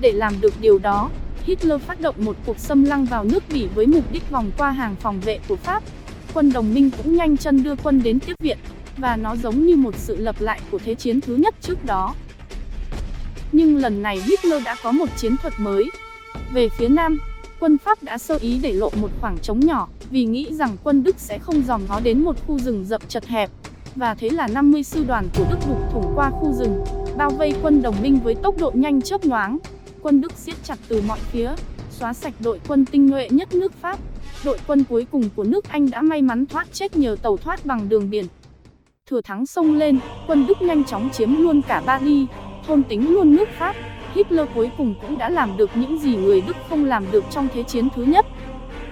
Để làm được điều đó, Hitler phát động một cuộc xâm lăng vào nước Bỉ với mục đích vòng qua hàng phòng vệ của Pháp. Quân đồng minh cũng nhanh chân đưa quân đến tiếp viện, và nó giống như một sự lập lại của Thế chiến thứ nhất trước đó. Nhưng lần này Hitler đã có một chiến thuật mới. Về phía Nam, quân Pháp đã sơ ý để lộ một khoảng trống nhỏ, vì nghĩ rằng quân Đức sẽ không dòm ngó đến một khu rừng rậm chật hẹp. Và thế là 50 sư đoàn của Đức bục thủng qua khu rừng, bao vây quân đồng minh với tốc độ nhanh chớp nhoáng. Quân Đức siết chặt từ mọi phía, xóa sạch đội quân tinh nhuệ nhất nước Pháp. Đội quân cuối cùng của nước Anh đã may mắn thoát chết nhờ tàu thoát bằng đường biển. Thừa thắng sông lên, quân Đức nhanh chóng chiếm luôn cả Paris, thôn tính luôn nước Pháp. Hitler cuối cùng cũng đã làm được những gì người Đức không làm được trong Thế chiến thứ nhất.